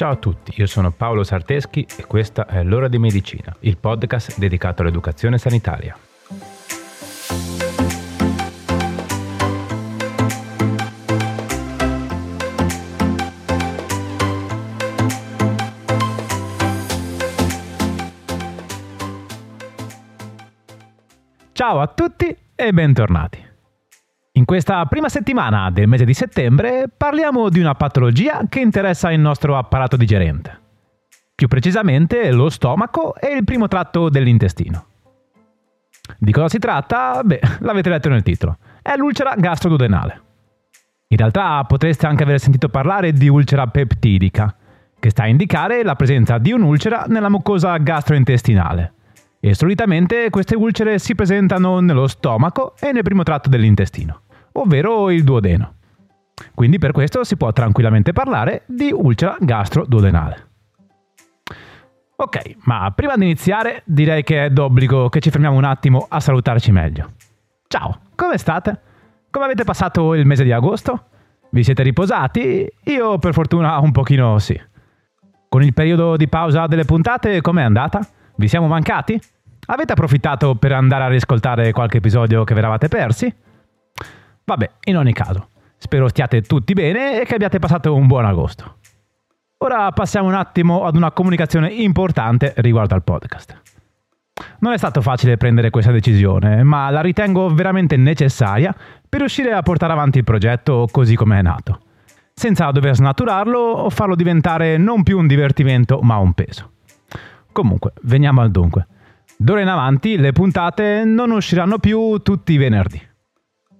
Ciao a tutti, io sono Paolo Sarteschi e questa è L'ora di medicina, il podcast dedicato all'educazione sanitaria. Ciao a tutti e bentornati. Questa prima settimana del mese di settembre parliamo di una patologia che interessa il nostro apparato digerente. Più precisamente lo stomaco e il primo tratto dell'intestino. Di cosa si tratta? Beh, l'avete letto nel titolo. È l'ulcera gastroduodenale. In realtà potreste anche aver sentito parlare di ulcera peptidica, che sta a indicare la presenza di un'ulcera nella mucosa gastrointestinale. E solitamente queste ulcere si presentano nello stomaco e nel primo tratto dell'intestino ovvero il duodeno. Quindi per questo si può tranquillamente parlare di ulcera gastroduodenale. Ok, ma prima di iniziare direi che è d'obbligo che ci fermiamo un attimo a salutarci meglio. Ciao, come state? Come avete passato il mese di agosto? Vi siete riposati? Io per fortuna un pochino sì. Con il periodo di pausa delle puntate com'è andata? Vi siamo mancati? Avete approfittato per andare a riscoltare qualche episodio che vi eravate persi? Vabbè, in ogni caso, spero stiate tutti bene e che abbiate passato un buon agosto. Ora passiamo un attimo ad una comunicazione importante riguardo al podcast. Non è stato facile prendere questa decisione, ma la ritengo veramente necessaria per riuscire a portare avanti il progetto così come è nato, senza dover snaturarlo o farlo diventare non più un divertimento ma un peso. Comunque, veniamo al dunque. D'ora in avanti le puntate non usciranno più tutti i venerdì.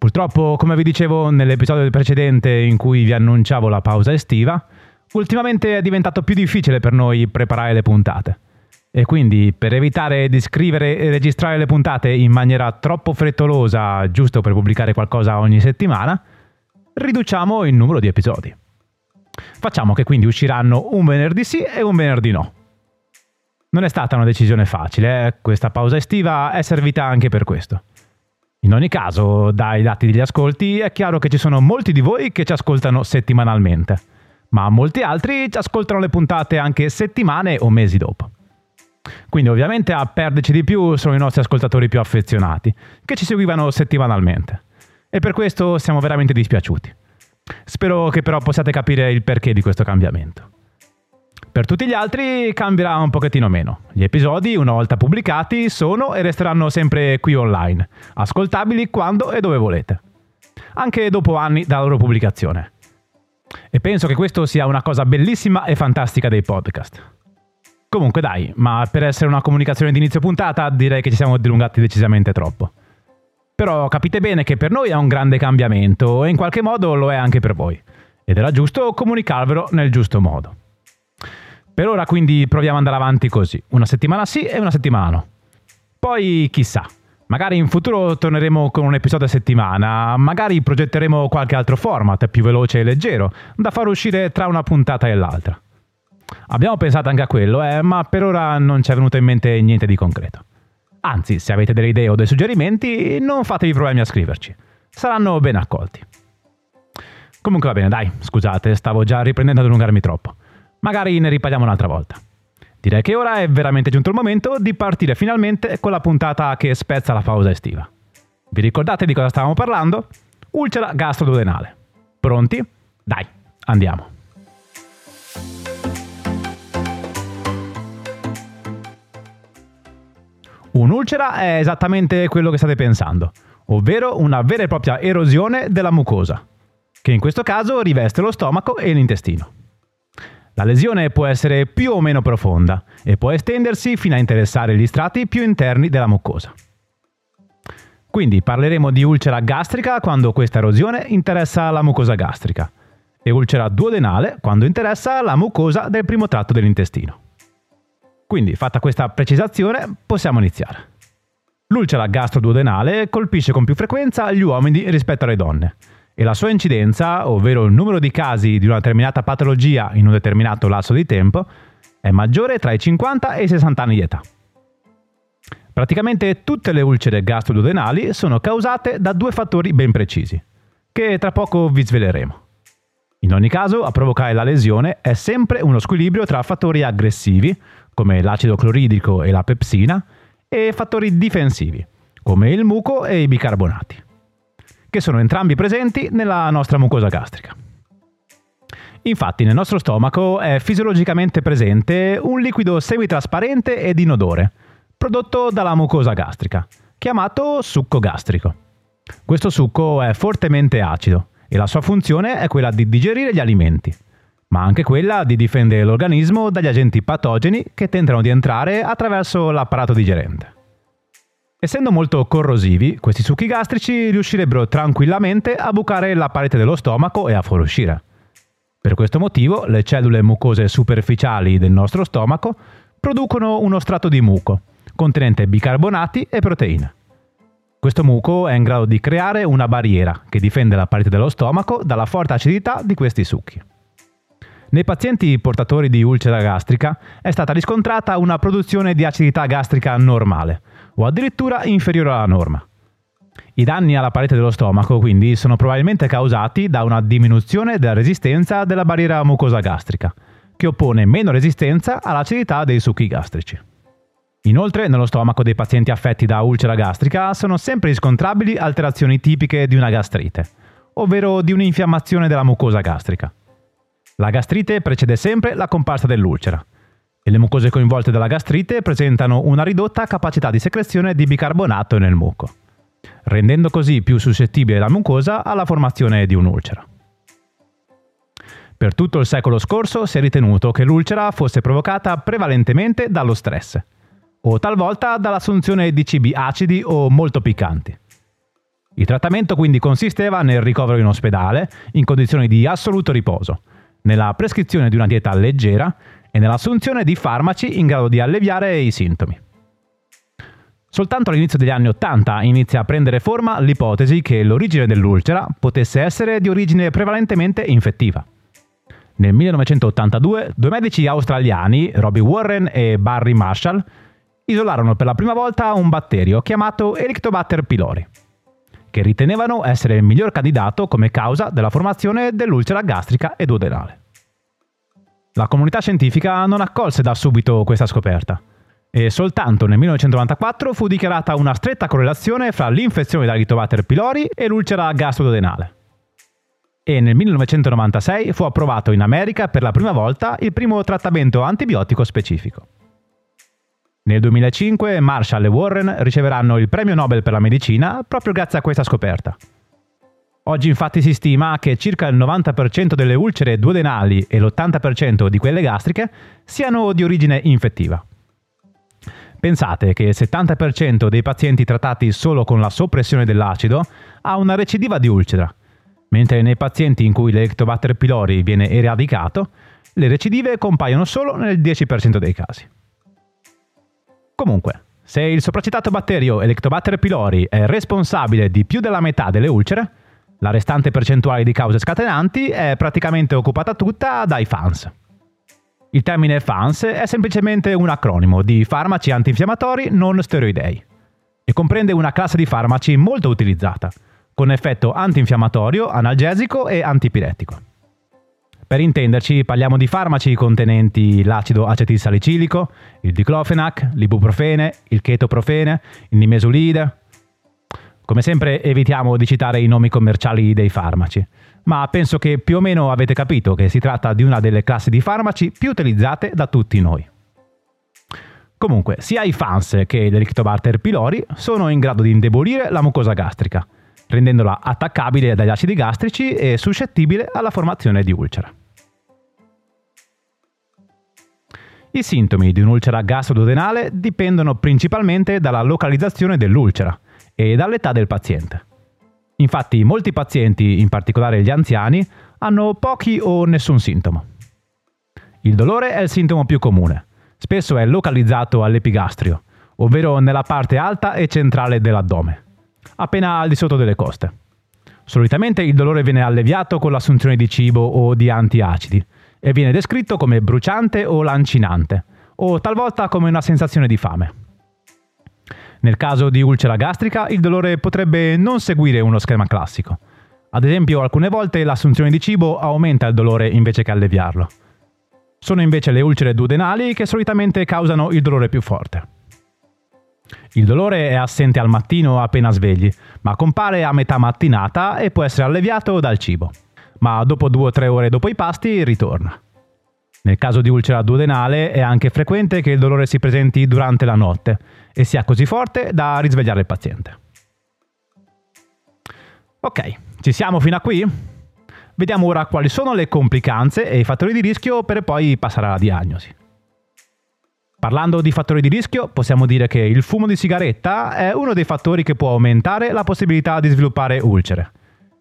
Purtroppo, come vi dicevo nell'episodio precedente in cui vi annunciavo la pausa estiva, ultimamente è diventato più difficile per noi preparare le puntate. E quindi, per evitare di scrivere e registrare le puntate in maniera troppo frettolosa, giusto per pubblicare qualcosa ogni settimana, riduciamo il numero di episodi. Facciamo che quindi usciranno un venerdì sì e un venerdì no. Non è stata una decisione facile, eh? questa pausa estiva è servita anche per questo. In ogni caso, dai dati degli ascolti, è chiaro che ci sono molti di voi che ci ascoltano settimanalmente, ma molti altri ci ascoltano le puntate anche settimane o mesi dopo. Quindi ovviamente a perderci di più sono i nostri ascoltatori più affezionati, che ci seguivano settimanalmente. E per questo siamo veramente dispiaciuti. Spero che però possiate capire il perché di questo cambiamento. Per tutti gli altri cambierà un pochettino meno. Gli episodi, una volta pubblicati, sono e resteranno sempre qui online, ascoltabili quando e dove volete, anche dopo anni dalla loro pubblicazione. E penso che questo sia una cosa bellissima e fantastica dei podcast. Comunque dai, ma per essere una comunicazione di inizio puntata direi che ci siamo dilungati decisamente troppo. Però capite bene che per noi è un grande cambiamento e in qualche modo lo è anche per voi. Ed era giusto comunicarvelo nel giusto modo. Per ora quindi proviamo ad andare avanti così, una settimana sì e una settimana no. Poi chissà, magari in futuro torneremo con un episodio a settimana, magari progetteremo qualche altro format più veloce e leggero, da far uscire tra una puntata e l'altra. Abbiamo pensato anche a quello, eh, ma per ora non ci è venuto in mente niente di concreto. Anzi, se avete delle idee o dei suggerimenti, non fatevi problemi a scriverci. Saranno ben accolti. Comunque va bene, dai, scusate, stavo già riprendendo ad allungarmi troppo. Magari ne riparliamo un'altra volta. Direi che ora è veramente giunto il momento di partire finalmente con la puntata che spezza la pausa estiva. Vi ricordate di cosa stavamo parlando? Ulcera gastroduodenale. Pronti? Dai, andiamo. Un'ulcera è esattamente quello che state pensando, ovvero una vera e propria erosione della mucosa, che in questo caso riveste lo stomaco e l'intestino. La lesione può essere più o meno profonda e può estendersi fino a interessare gli strati più interni della mucosa. Quindi parleremo di ulcera gastrica quando questa erosione interessa la mucosa gastrica e ulcera duodenale quando interessa la mucosa del primo tratto dell'intestino. Quindi, fatta questa precisazione, possiamo iniziare. L'ulcera gastroduodenale colpisce con più frequenza gli uomini rispetto alle donne e la sua incidenza, ovvero il numero di casi di una determinata patologia in un determinato lasso di tempo, è maggiore tra i 50 e i 60 anni di età. Praticamente tutte le ulcere gastroduodenali sono causate da due fattori ben precisi, che tra poco vi sveleremo. In ogni caso, a provocare la lesione è sempre uno squilibrio tra fattori aggressivi, come l'acido cloridrico e la pepsina, e fattori difensivi, come il muco e i bicarbonati, che sono entrambi presenti nella nostra mucosa gastrica. Infatti nel nostro stomaco è fisiologicamente presente un liquido semitrasparente ed inodore, prodotto dalla mucosa gastrica, chiamato succo gastrico. Questo succo è fortemente acido e la sua funzione è quella di digerire gli alimenti, ma anche quella di difendere l'organismo dagli agenti patogeni che tentano di entrare attraverso l'apparato digerente. Essendo molto corrosivi, questi succhi gastrici riuscirebbero tranquillamente a bucare la parete dello stomaco e a fuoriuscire. Per questo motivo le cellule mucose superficiali del nostro stomaco producono uno strato di muco, contenente bicarbonati e proteine. Questo muco è in grado di creare una barriera che difende la parete dello stomaco dalla forte acidità di questi succhi. Nei pazienti portatori di ulcera gastrica è stata riscontrata una produzione di acidità gastrica normale o addirittura inferiore alla norma. I danni alla parete dello stomaco quindi sono probabilmente causati da una diminuzione della resistenza della barriera mucosa gastrica, che oppone meno resistenza all'acidità dei succhi gastrici. Inoltre, nello stomaco dei pazienti affetti da ulcera gastrica sono sempre riscontrabili alterazioni tipiche di una gastrite, ovvero di un'infiammazione della mucosa gastrica. La gastrite precede sempre la comparsa dell'ulcera e le mucose coinvolte dalla gastrite presentano una ridotta capacità di secrezione di bicarbonato nel muco, rendendo così più suscettibile la mucosa alla formazione di un'ulcera. Per tutto il secolo scorso si è ritenuto che l'ulcera fosse provocata prevalentemente dallo stress o talvolta dall'assunzione di cibi acidi o molto piccanti. Il trattamento quindi consisteva nel ricovero in ospedale in condizioni di assoluto riposo, nella prescrizione di una dieta leggera e nell'assunzione di farmaci in grado di alleviare i sintomi. Soltanto all'inizio degli anni Ottanta inizia a prendere forma l'ipotesi che l'origine dell'ulcera potesse essere di origine prevalentemente infettiva. Nel 1982 due medici australiani, Robbie Warren e Barry Marshall, isolarono per la prima volta un batterio chiamato Helicobacter pylori, che ritenevano essere il miglior candidato come causa della formazione dell'ulcera gastrica e duodenale. La comunità scientifica non accolse da subito questa scoperta e soltanto nel 1994 fu dichiarata una stretta correlazione fra l'infezione da Helicobacter pylori e l'ulcera gastrodenale. E nel 1996 fu approvato in America per la prima volta il primo trattamento antibiotico specifico. Nel 2005 Marshall e Warren riceveranno il premio Nobel per la medicina proprio grazie a questa scoperta. Oggi infatti si stima che circa il 90% delle ulcere duodenali e l'80% di quelle gastriche siano di origine infettiva. Pensate che il 70% dei pazienti trattati solo con la soppressione dell'acido ha una recidiva di ulcera, mentre nei pazienti in cui l'Electobacter pylori viene eradicato, le recidive compaiono solo nel 10% dei casi. Comunque, se il sopracitato batterio Electobacter pylori è responsabile di più della metà delle ulcere, la restante percentuale di cause scatenanti è praticamente occupata tutta dai FANS. Il termine FANS è semplicemente un acronimo di farmaci antinfiammatori non steroidei e comprende una classe di farmaci molto utilizzata, con effetto antinfiammatorio, analgesico e antipiretico. Per intenderci, parliamo di farmaci contenenti l'acido acetilsalicilico, il diclofenac, l'ibuprofene, il chetoprofene, il nimesulide. Come sempre evitiamo di citare i nomi commerciali dei farmaci, ma penso che più o meno avete capito che si tratta di una delle classi di farmaci più utilizzate da tutti noi. Comunque, sia i FANS che l'Elictobacter pylori sono in grado di indebolire la mucosa gastrica, rendendola attaccabile dagli acidi gastrici e suscettibile alla formazione di ulcera. I sintomi di un'ulcera gastroduodenale dipendono principalmente dalla localizzazione dell'ulcera e dall'età del paziente. Infatti molti pazienti, in particolare gli anziani, hanno pochi o nessun sintomo. Il dolore è il sintomo più comune. Spesso è localizzato all'epigastrio, ovvero nella parte alta e centrale dell'addome, appena al di sotto delle coste. Solitamente il dolore viene alleviato con l'assunzione di cibo o di antiacidi, e viene descritto come bruciante o lancinante, o talvolta come una sensazione di fame. Nel caso di ulcera gastrica il dolore potrebbe non seguire uno schema classico. Ad esempio, alcune volte l'assunzione di cibo aumenta il dolore invece che alleviarlo. Sono invece le ulcere duodenali che solitamente causano il dolore più forte. Il dolore è assente al mattino appena svegli, ma compare a metà mattinata e può essere alleviato dal cibo. Ma dopo due o tre ore dopo i pasti ritorna. Nel caso di ulcera duodenale è anche frequente che il dolore si presenti durante la notte e sia così forte da risvegliare il paziente. Ok, ci siamo fino a qui? Vediamo ora quali sono le complicanze e i fattori di rischio per poi passare alla diagnosi. Parlando di fattori di rischio, possiamo dire che il fumo di sigaretta è uno dei fattori che può aumentare la possibilità di sviluppare ulcere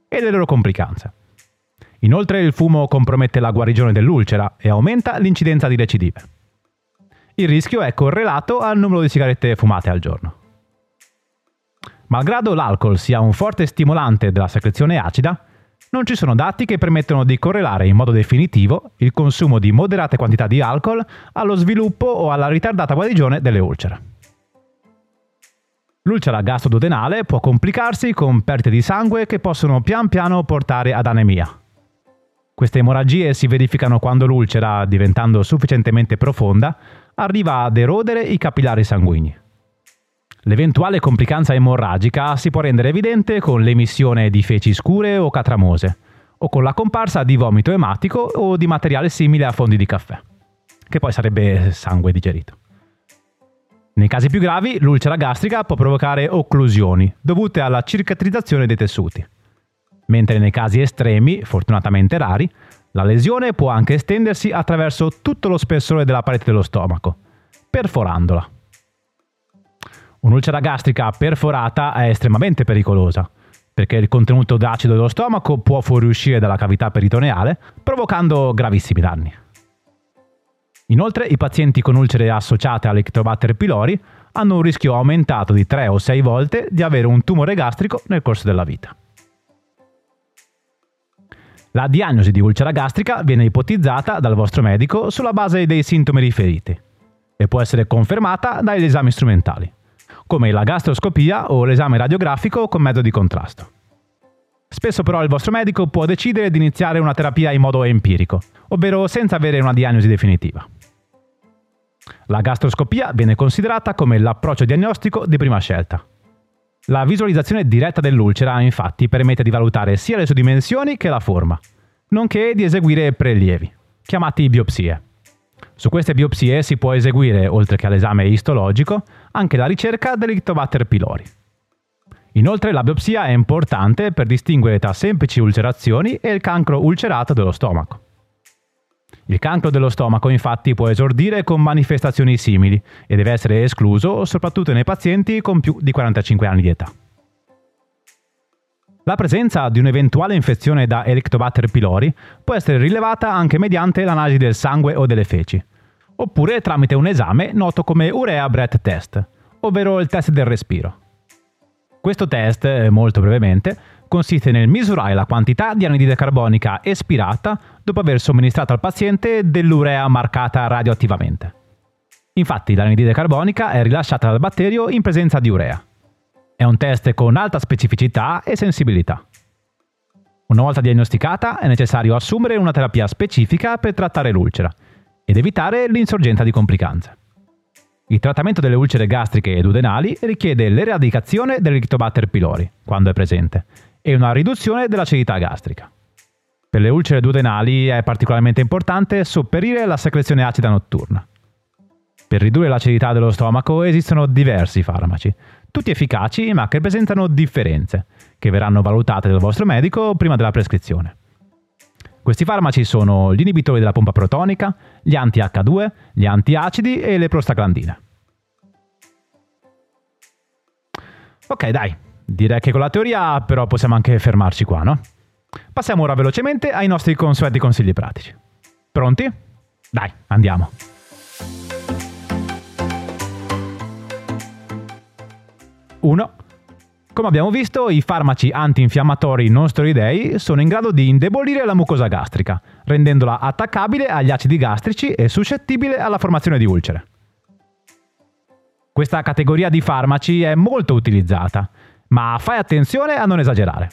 e le loro complicanze. Inoltre il fumo compromette la guarigione dell'ulcera e aumenta l'incidenza di recidive. Il rischio è correlato al numero di sigarette fumate al giorno. Malgrado l'alcol sia un forte stimolante della secrezione acida, non ci sono dati che permettono di correlare in modo definitivo il consumo di moderate quantità di alcol allo sviluppo o alla ritardata guarigione delle ulcere. L'ulcera gastroduodenale può complicarsi con perdite di sangue che possono pian piano portare ad anemia, queste emorragie si verificano quando l'ulcera, diventando sufficientemente profonda, arriva ad erodere i capillari sanguigni. L'eventuale complicanza emorragica si può rendere evidente con l'emissione di feci scure o catramose, o con la comparsa di vomito ematico o di materiale simile a fondi di caffè, che poi sarebbe sangue digerito. Nei casi più gravi, l'ulcera gastrica può provocare occlusioni dovute alla cicatrizzazione dei tessuti mentre nei casi estremi, fortunatamente rari, la lesione può anche estendersi attraverso tutto lo spessore della parete dello stomaco, perforandola. Un'ulcera gastrica perforata è estremamente pericolosa, perché il contenuto d'acido dello stomaco può fuoriuscire dalla cavità peritoneale, provocando gravissimi danni. Inoltre, i pazienti con ulcere associate all'Ectobatter pylori hanno un rischio aumentato di 3 o 6 volte di avere un tumore gastrico nel corso della vita. La diagnosi di ulcera gastrica viene ipotizzata dal vostro medico sulla base dei sintomi riferiti e può essere confermata dagli esami strumentali, come la gastroscopia o l'esame radiografico con mezzo di contrasto. Spesso però il vostro medico può decidere di iniziare una terapia in modo empirico, ovvero senza avere una diagnosi definitiva. La gastroscopia viene considerata come l'approccio diagnostico di prima scelta. La visualizzazione diretta dell'ulcera infatti permette di valutare sia le sue dimensioni che la forma, nonché di eseguire prelievi, chiamati biopsie. Su queste biopsie si può eseguire, oltre che all'esame istologico, anche la ricerca dell'Ictobacter pylori. Inoltre la biopsia è importante per distinguere tra semplici ulcerazioni e il cancro ulcerato dello stomaco. Il cancro dello stomaco infatti può esordire con manifestazioni simili e deve essere escluso soprattutto nei pazienti con più di 45 anni di età. La presenza di un'eventuale infezione da Helicobacter pylori può essere rilevata anche mediante l'analisi del sangue o delle feci, oppure tramite un esame noto come Urea Breath Test, ovvero il test del respiro. Questo test, molto brevemente, consiste nel misurare la quantità di anidride carbonica espirata dopo aver somministrato al paziente dell'urea marcata radioattivamente. Infatti l'anidride carbonica è rilasciata dal batterio in presenza di urea. È un test con alta specificità e sensibilità. Una volta diagnosticata è necessario assumere una terapia specifica per trattare l'ulcera ed evitare l'insorgenza di complicanze. Il trattamento delle ulcere gastriche ed udenali richiede l'eradicazione dell'Ictobacter pylori, quando è presente, e una riduzione dell'acidità gastrica. Per le ulcere duodenali è particolarmente importante sopperire la secrezione acida notturna. Per ridurre l'acidità dello stomaco esistono diversi farmaci, tutti efficaci ma che presentano differenze, che verranno valutate dal vostro medico prima della prescrizione. Questi farmaci sono gli inibitori della pompa protonica, gli anti-H2, gli antiacidi e le prostaglandine. Ok, dai, Direi che con la teoria però possiamo anche fermarci qua, no? Passiamo ora velocemente ai nostri consueti consigli pratici. Pronti? Dai, andiamo. Uno. Come abbiamo visto, i farmaci antinfiammatori non steroidei sono in grado di indebolire la mucosa gastrica, rendendola attaccabile agli acidi gastrici e suscettibile alla formazione di ulcere. Questa categoria di farmaci è molto utilizzata ma fai attenzione a non esagerare.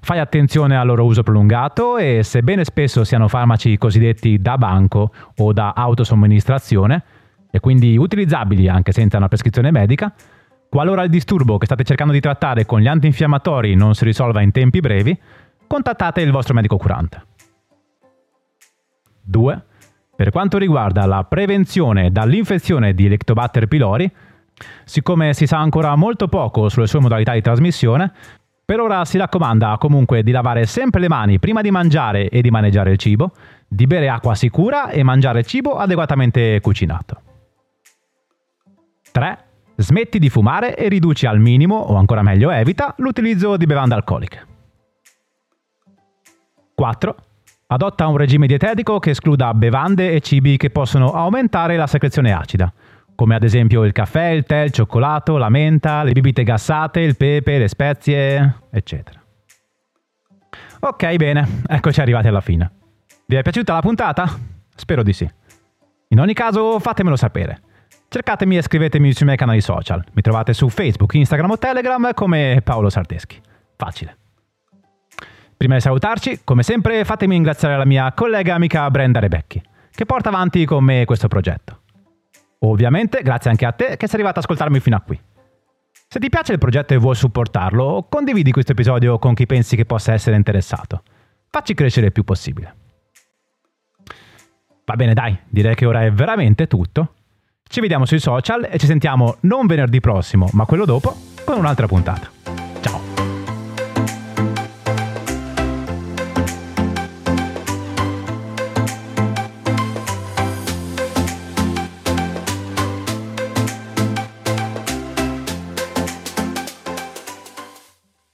Fai attenzione al loro uso prolungato e sebbene spesso siano farmaci cosiddetti da banco o da autosomministrazione, e quindi utilizzabili anche senza una prescrizione medica, qualora il disturbo che state cercando di trattare con gli antinfiammatori non si risolva in tempi brevi, contattate il vostro medico curante. 2. Per quanto riguarda la prevenzione dall'infezione di Helicobacter pylori, siccome si sa ancora molto poco sulle sue modalità di trasmissione, per ora si raccomanda comunque di lavare sempre le mani prima di mangiare e di maneggiare il cibo, di bere acqua sicura e mangiare cibo adeguatamente cucinato. 3. Smetti di fumare e riduci al minimo, o ancora meglio evita, l'utilizzo di bevande alcoliche. 4. Adotta un regime dietetico che escluda bevande e cibi che possono aumentare la secrezione acida, come ad esempio il caffè, il tè, il cioccolato, la menta, le bibite gassate, il pepe, le spezie, eccetera. Ok, bene, eccoci arrivati alla fine. Vi è piaciuta la puntata? Spero di sì. In ogni caso fatemelo sapere. Cercatemi e scrivetemi sui miei canali social. Mi trovate su Facebook, Instagram o Telegram come Paolo Sarteschi. Facile. Prima di salutarci, come sempre, fatemi ringraziare la mia collega amica Brenda Rebecchi, che porta avanti con me questo progetto. Ovviamente, grazie anche a te che sei arrivato ad ascoltarmi fino a qui. Se ti piace il progetto e vuoi supportarlo, condividi questo episodio con chi pensi che possa essere interessato. Facci crescere il più possibile. Va bene, dai, direi che ora è veramente tutto. Ci vediamo sui social e ci sentiamo non venerdì prossimo, ma quello dopo, con un'altra puntata.